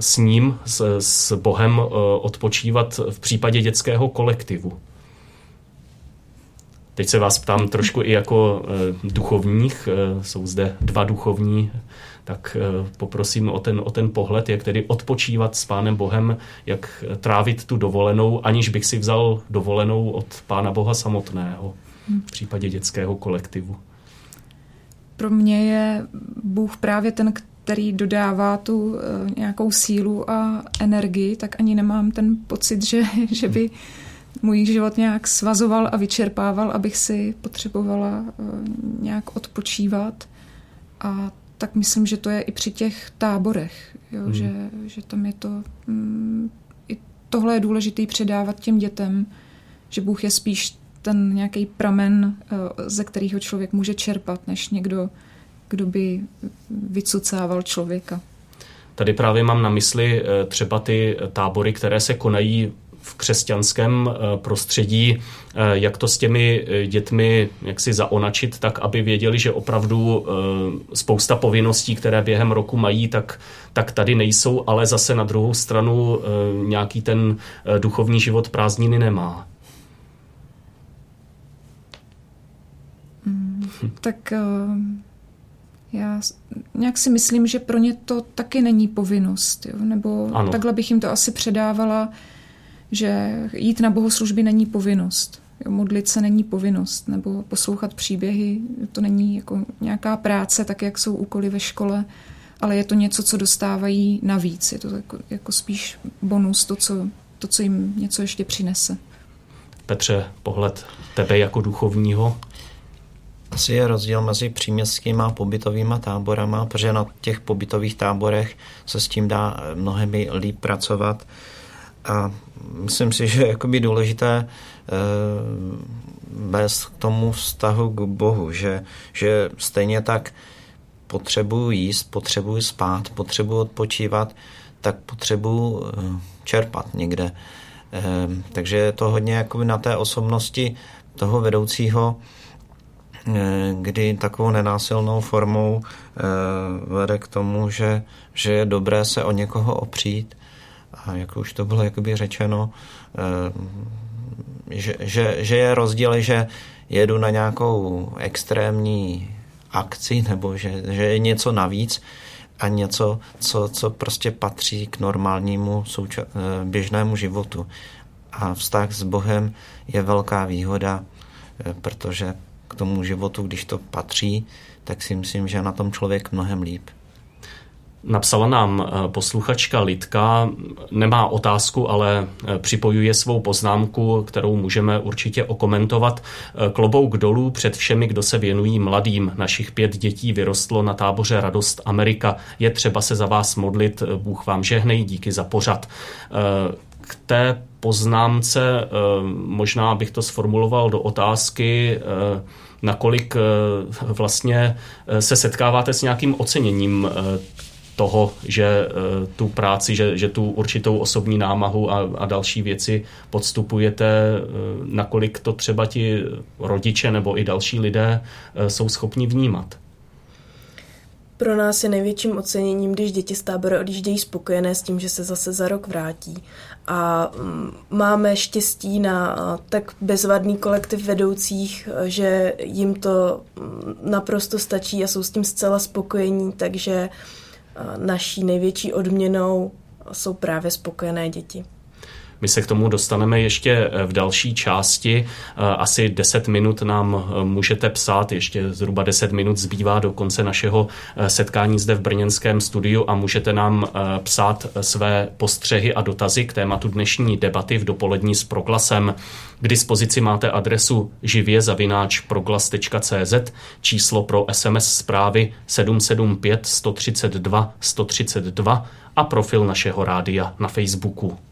s ním, s, s Bohem odpočívat v případě dětského kolektivu? Teď se vás ptám trošku i jako duchovních, jsou zde dva duchovní, tak eh, poprosím o ten, o ten pohled, jak tedy odpočívat s Pánem Bohem, jak trávit tu dovolenou, aniž bych si vzal dovolenou od Pána Boha samotného v případě dětského kolektivu. Pro mě je Bůh právě ten, který dodává tu nějakou sílu a energii, tak ani nemám ten pocit, že, že by můj život nějak svazoval a vyčerpával, abych si potřebovala eh, nějak odpočívat. A tak myslím, že to je i při těch táborech, jo, hmm. že, že tam je to... Mm, I tohle je důležité předávat těm dětem, že Bůh je spíš ten nějaký pramen, eh, ze kterého člověk může čerpat, než někdo, kdo by vycucával člověka. Tady právě mám na mysli eh, třeba ty tábory, které se konají v křesťanském eh, prostředí, eh, jak to s těmi eh, dětmi jak si zaonačit, tak aby věděli, že opravdu spousta povinností, které během roku mají, tak, tak tady nejsou, ale zase na druhou stranu nějaký ten duchovní život prázdniny nemá. Mm, tak já nějak si myslím, že pro ně to taky není povinnost, jo? nebo ano. takhle bych jim to asi předávala že jít na bohoslužby není povinnost. Jo, modlit se není povinnost, nebo poslouchat příběhy, to není jako nějaká práce, tak jak jsou úkoly ve škole, ale je to něco, co dostávají navíc. Je to jako, jako spíš bonus, to co, to, co jim něco ještě přinese. Petře, pohled tebe jako duchovního? Asi je rozdíl mezi příměstskými a pobytovými táborama, protože na těch pobytových táborech se s tím dá mnohem líp pracovat. A myslím si, že je důležité bez k tomu vztahu k Bohu, že, že stejně tak potřebuji jíst, potřebuji spát, potřebuji odpočívat, tak potřebuji eh, čerpat někde. Eh, takže je to hodně jakoby na té osobnosti toho vedoucího, eh, kdy takovou nenásilnou formou vede k tomu, že, že je dobré se o někoho opřít, a jak už to bylo jakoby řečeno, eh, že, že, že je rozdíl, že jedu na nějakou extrémní akci nebo že, že je něco navíc a něco, co, co prostě patří k normálnímu souča- eh, běžnému životu. A vztah s Bohem je velká výhoda, eh, protože k tomu životu, když to patří, tak si myslím, že na tom člověk mnohem líp. Napsala nám eh, posluchačka Lidka, nemá otázku, ale eh, připojuje svou poznámku, kterou můžeme určitě okomentovat. Eh, klobouk dolů před všemi, kdo se věnují mladým. Našich pět dětí vyrostlo na táboře Radost Amerika. Je třeba se za vás modlit, Bůh vám žehnej, díky za pořad. K té poznámce možná bych to sformuloval do otázky, nakolik vlastně se setkáváte s nějakým oceněním toho, že eh, tu práci, že, že tu určitou osobní námahu a, a další věci podstupujete, eh, nakolik to třeba ti rodiče nebo i další lidé eh, jsou schopni vnímat. Pro nás je největším oceněním, když děti z tábora odjíždějí spokojené s tím, že se zase za rok vrátí. A mm, máme štěstí na tak bezvadný kolektiv vedoucích, že jim to mm, naprosto stačí a jsou s tím zcela spokojení, takže naší největší odměnou jsou právě spokojené děti. My se k tomu dostaneme ještě eh, v další části. Eh, asi 10 minut nám eh, můžete psát, ještě zhruba 10 minut zbývá do konce našeho setkání zde v brněnském studiu a můžete nám psát své postřehy a dotazy k tématu dnešní debaty v dopolední s proglasem. K dispozici máte adresu živě zavináč proglas.cz, číslo pro SMS zprávy 775 132 132 a profil našeho rádia na Facebooku.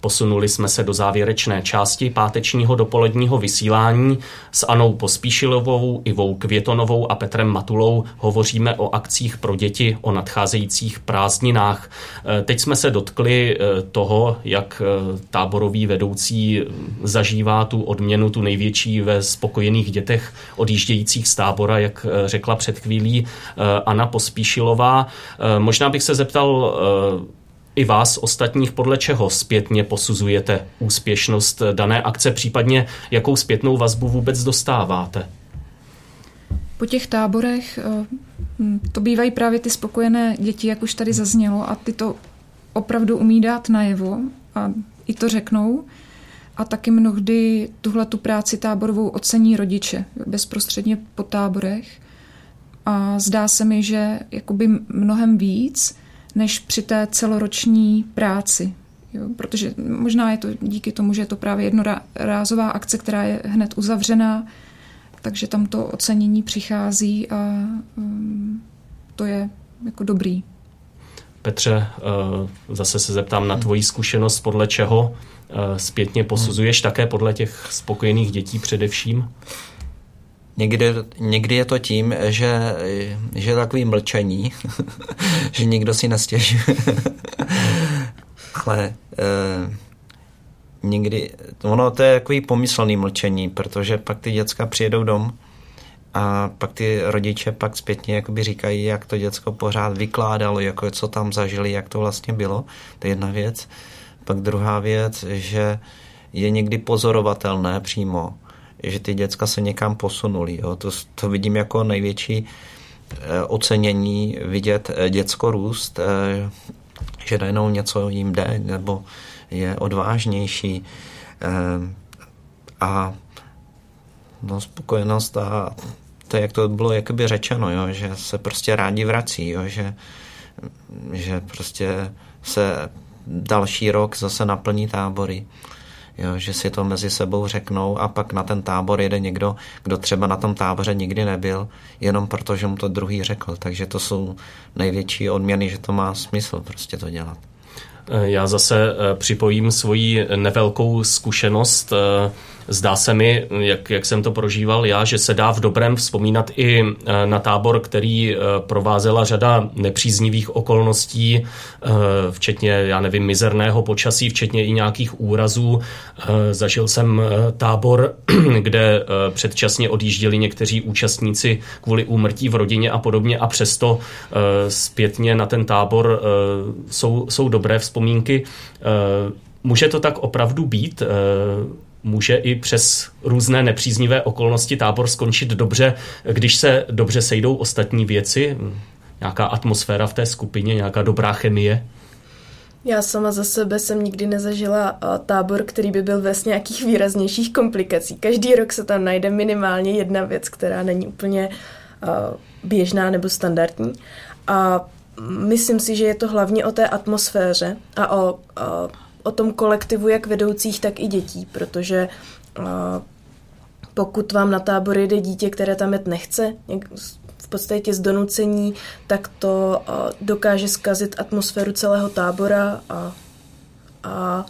Posunuli jsme se do závěrečné části pátečního dopoledního vysílání. S Anou Pospíšilovou, Ivou Květonovou a Petrem Matulou hovoříme o akcích pro děti, o nadcházejících prázdninách. E, teď jsme se dotkli e, toho, jak e, táborový vedoucí zažívá tu odměnu, tu největší ve spokojených dětech odjíždějících z tábora, jak řekla před chvílí Anna Pospíšilová. Možná bych se zeptal i vás ostatních, podle čeho zpětně posuzujete úspěšnost dané akce, případně jakou zpětnou vazbu vůbec dostáváte? Po těch táborech eh, to bývají právě ty spokojené děti, jak už tady zaznělo, a ty to opravdu umí dát najevo a i to řeknou. A taky mnohdy tuhle tu práci táborovou ocení rodiče bezprostředně po táborech. A zdá se mi, že jakoby mnohem víc, než při té celoroční práci. Jo, protože možná je to díky tomu, že je to právě jednorázová akce, která je hned uzavřená, takže tam to ocenění přichází a um, to je jako dobrý. Petře, uh, zase se zeptám na tvoji zkušenost, podle čeho uh, zpětně posuzuješ, také podle těch spokojených dětí především? Někdy, někdy je to tím, že, že je takový mlčení, že nikdo si nestěžuje. Ale eh, někdy, ono to je takový pomyslný mlčení, protože pak ty děcka přijedou dom a pak ty rodiče pak zpětně jakoby říkají, jak to děcko pořád vykládalo, jako co tam zažili, jak to vlastně bylo. To je jedna věc. Pak druhá věc, že je někdy pozorovatelné přímo, že ty děcka se někam posunuli. Jo. To, to vidím jako největší eh, ocenění vidět eh, děcko růst, eh, že najednou něco jim jde, nebo je odvážnější a no, spokojenost a to, jak to bylo jakoby řečeno, jo, že se prostě rádi vrací, jo, že, že prostě se další rok zase naplní tábory jo, že si to mezi sebou řeknou a pak na ten tábor jede někdo, kdo třeba na tom táboře nikdy nebyl, jenom proto, že mu to druhý řekl. Takže to jsou největší odměny, že to má smysl prostě to dělat. Já zase eh, připojím svoji nevelkou zkušenost eh, Zdá se mi, jak, jak jsem to prožíval já, že se dá v dobrém vzpomínat i eh, na tábor, který eh, provázela řada nepříznivých okolností, eh, včetně, já nevím, mizerného počasí, včetně i nějakých úrazů. Zažil jsem tábor, kde předčasně odjížděli někteří účastníci kvůli úmrtí v rodině a podobně a přesto zpětně na ten tábor jsou, jsou dobré vzpomínky. Může to tak opravdu být? Může i přes různé nepříznivé okolnosti tábor skončit dobře, když se dobře sejdou ostatní věci, nějaká atmosféra v té skupině, nějaká dobrá chemie? Já sama za sebe jsem nikdy nezažila tábor, který by byl bez nějakých výraznějších komplikací. Každý rok se tam najde minimálně jedna věc, která není úplně běžná nebo standardní. A myslím si, že je to hlavně o té atmosféře a o, o, o tom kolektivu jak vedoucích, tak i dětí, protože pokud vám na tábor jede dítě, které tam jet nechce, v podstatě z donucení, tak to dokáže zkazit atmosféru celého tábora a, a, a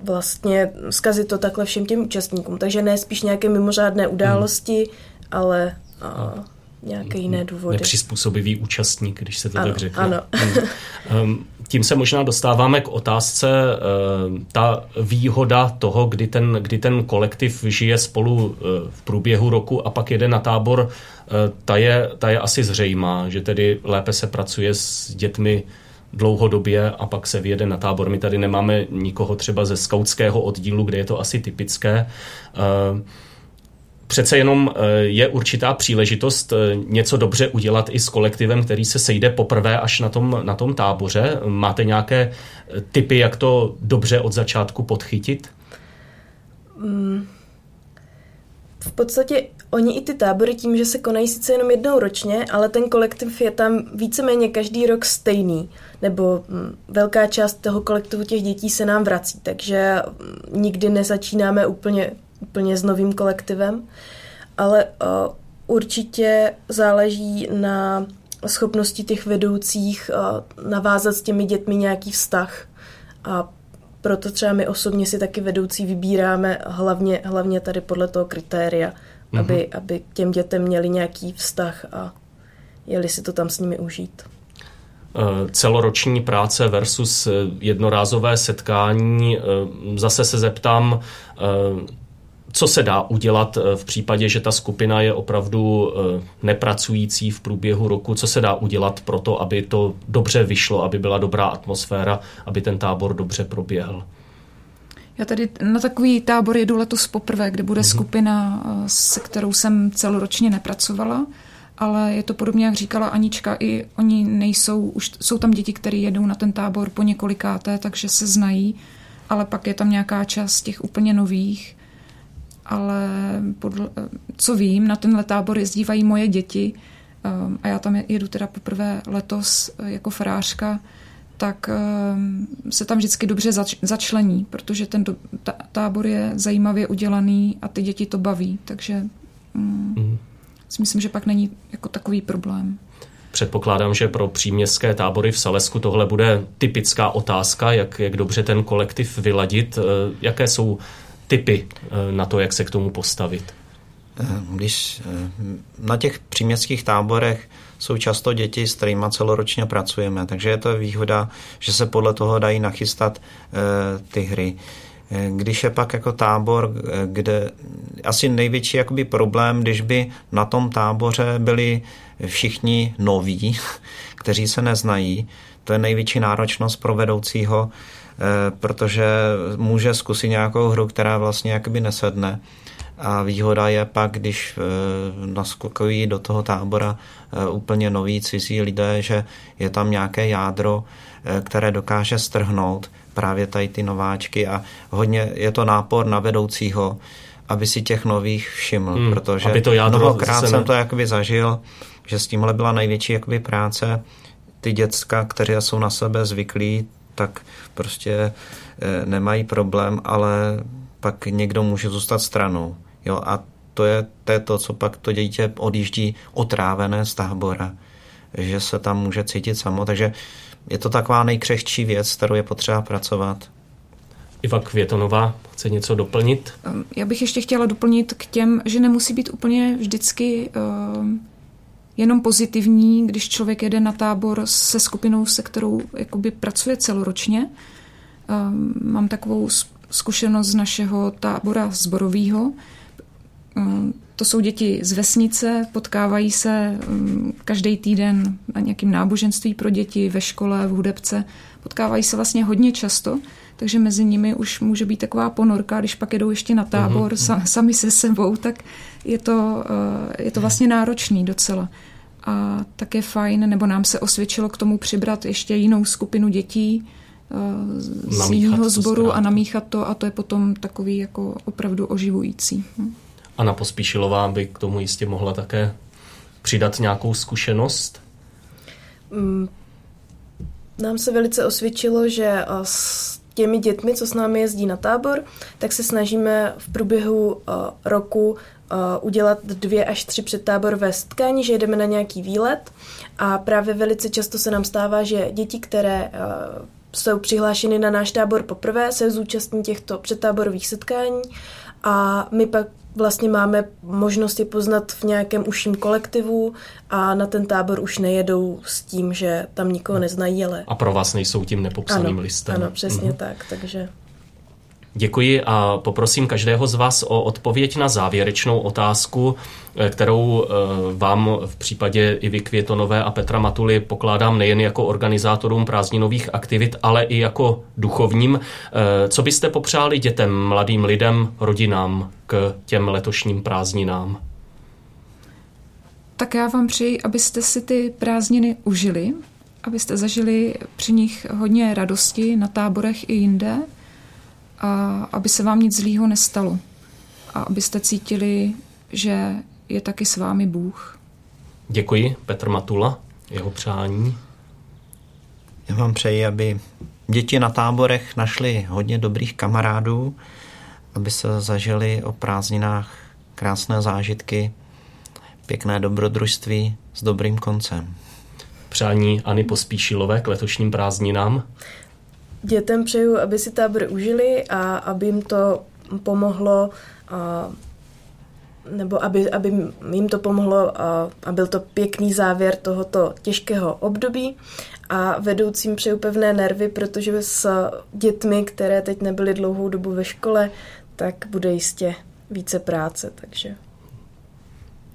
vlastně zkazit to takhle všem těm účastníkům. Takže ne spíš nějaké mimořádné události, hmm. ale a, nějaké jiné důvody. Nepřizpůsobivý účastník, když se to ano, tak řekne. Ano. Hmm. Tím se možná dostáváme k otázce, ta výhoda toho, kdy ten, kdy ten kolektiv žije spolu v průběhu roku a pak jede na tábor, ta je, ta je asi zřejmá, že tedy lépe se pracuje s dětmi dlouhodobě a pak se vyjede na tábor. My tady nemáme nikoho třeba ze skautského oddílu, kde je to asi typické přece jenom eh, je určitá příležitost eh, něco dobře udělat i s kolektivem, který se sejde poprvé až na tom, na tom táboře. Máte nějaké eh, typy, jak to dobře od začátku podchytit? Mm. V podstatě oni i ty tábory tím, že se konají sice jenom jednou ročně, ale ten kolektiv je tam víceméně každý rok stejný, nebo mm, velká část toho kolektivu těch dětí se nám vrací, takže mm, nikdy nezačínáme úplně úplně s novým kolektivem, ale uh, určitě záleží na schopnosti těch vedoucích uh, navázat s těmi dětmi nějaký vztah a proto třeba my osobně si taky vedoucí vybíráme hlavně, hlavně tady podle toho kritéria, mm-hmm. aby, aby těm dětem měli nějaký vztah a jeli si to tam s nimi užít celoroční práce versus jednorázové setkání. Zase se zeptám, co se dá udělat eh, v případě, že ta skupina je opravdu eh, nepracující v průběhu roku, co se dá udělat pro to, aby to dobře vyšlo, aby byla dobrá atmosféra, aby ten tábor dobře proběhl. Já tady na takový tábor jedu letos poprvé, kde bude mm-hmm. skupina, eh, se kterou jsem celoročně nepracovala, ale je to podobně, jak říkala Anička, i oni nejsou, už jsou tam děti, které jedou na ten tábor po několikáté, takže se znají, ale pak je tam nějaká část těch úplně nových ale podle, co vím, na tenhle tábor jezdívají moje děti um, a já tam jedu teda poprvé letos uh, jako farářka, tak um, se tam vždycky dobře zač, začlení, protože ten do, tábor je zajímavě udělaný a ty děti to baví, takže um, mm. si myslím, že pak není jako takový problém. Předpokládám, že pro příměstské tábory v Salesku tohle bude typická otázka, jak, jak dobře ten kolektiv vyladit. Uh, jaké jsou typy eh, na to, jak se k tomu postavit? Eh, když eh, na těch příměstských táborech jsou často děti, s kterými celoročně pracujeme, takže je to výhoda, že se podle toho dají nachystat ty hry. Když je pak jako tábor, kde asi největší jakoby problém, když by na tom táboře byli všichni noví, kteří se neznají, to je největší náročnost pro vedoucího, protože může zkusit nějakou hru, která vlastně jakoby nesedne. A výhoda je pak, když eh, naskakují do toho tábora eh, úplně noví cizí lidé, že je tam nějaké jádro, které dokáže strhnout právě tady ty nováčky a hodně je to nápor na vedoucího, aby si těch nových všiml, hmm, protože aby to mnohokrát jsem to jakoby zažil, že s tímhle byla největší jakoby práce, ty děcka, které jsou na sebe zvyklí, tak prostě eh, nemají problém, ale pak někdo může zůstat stranou. Jo, a to je, to je to, co pak to dítě odjíždí otrávené z tábora, že se tam může cítit samo. Takže je to taková nejkřehčí věc, kterou je potřeba pracovat. Iva Květonová chce něco doplnit? Ehm, já bych ještě chtěla doplnit k těm, že nemusí být úplně vždycky uh, jenom pozitivní, když člověk jede na tábor se skupinou, se kterou jakoby pracuje celoročně. Ehm, mám takovou zkušenost z našeho tábora zborového. Ehm, to jsou děti z vesnice, potkávají se ehm, každý týden na nějakém náboženství pro děti, ve škole, v hudebce. Potkávají se vlastně hodně často, takže mezi nimi už může být taková ponorka, když pak jedou ještě na tábor uh-huh. sami se sebou, tak je to, eh, je to vlastně náročný docela. A tak je fajn, nebo nám se osvědčilo k tomu přibrat ještě jinou skupinu dětí, z jiného sboru a namíchat to a to je potom takový jako opravdu oživující. Hm. Anna Pospíšilová by k tomu jistě mohla také přidat nějakou zkušenost? Mm, nám se velice osvědčilo, že s těmi dětmi, co s námi jezdí na tábor, tak se snažíme v průběhu roku udělat dvě až tři předtáborové setkání, že jedeme na nějaký výlet. A právě velice často se nám stává, že děti, které jsou přihlášeny na náš tábor poprvé, se zúčastní těchto předtáborových setkání. A my pak vlastně máme možnost je poznat v nějakém užším kolektivu a na ten tábor už nejedou s tím, že tam nikoho neznají, ale... A pro vás nejsou tím nepopsaným ano, listem. Ano, přesně mm-hmm. tak, takže... Děkuji a poprosím každého z vás o odpověď na závěrečnou otázku, eh, kterou eh, vám v případě Ivy Květonové a Petra Matuly pokládám nejen jako organizátorům prázdninových aktivit, ale i jako duchovním. Eh, co byste popřáli dětem, mladým lidem, rodinám k těm letošním prázdninám? Tak já vám přeji, abyste si ty prázdniny užili, abyste zažili při nich hodně radosti na táborech i jinde, a aby se vám nic zlýho nestalo. A abyste cítili, že je taky s vámi Bůh. Děkuji, Petr Matula, jeho přání. Já vám přeji, aby děti na táborech našli hodně dobrých kamarádů, aby se zažili o prázdninách krásné zážitky, pěkné dobrodružství s dobrým koncem. Přání Ani Pospíšilové k letošním prázdninám? Dětem přeju, aby si tábor užili a aby jim to pomohlo a nebo aby, aby jim to pomohlo a, a byl to pěkný závěr tohoto těžkého období a vedoucím přeju pevné nervy, protože s dětmi, které teď nebyly dlouhou dobu ve škole, tak bude jistě více práce, takže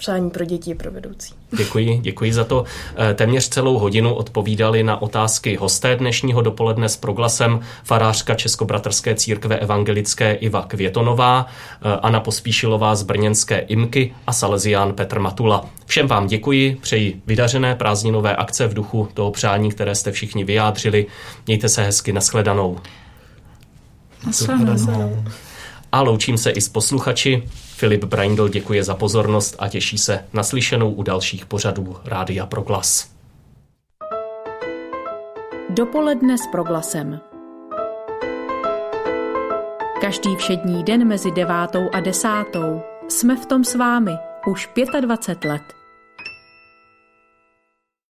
přání pro děti pro vedoucí. Děkuji, děkuji za to. Eh, téměř celou hodinu odpovídali na otázky hosté dnešního dopoledne s proglasem farářka Českobratrské církve evangelické Iva Květonová, eh, Anna Pospíšilová z Brněnské Imky a Salesián Petr Matula. Všem vám děkuji, přeji vydařené prázdninové akce v duchu toho přání, které jste všichni vyjádřili. Mějte se hezky, nashledanou. Nashledanou. A loučím se i s posluchači. Filip Braindl děkuje za pozornost a těší se na slyšenou u dalších pořadů Rádia Proglas. Dopoledne s Proglasem. Každý všední den mezi devátou a desátou jsme v tom s vámi už 25 let.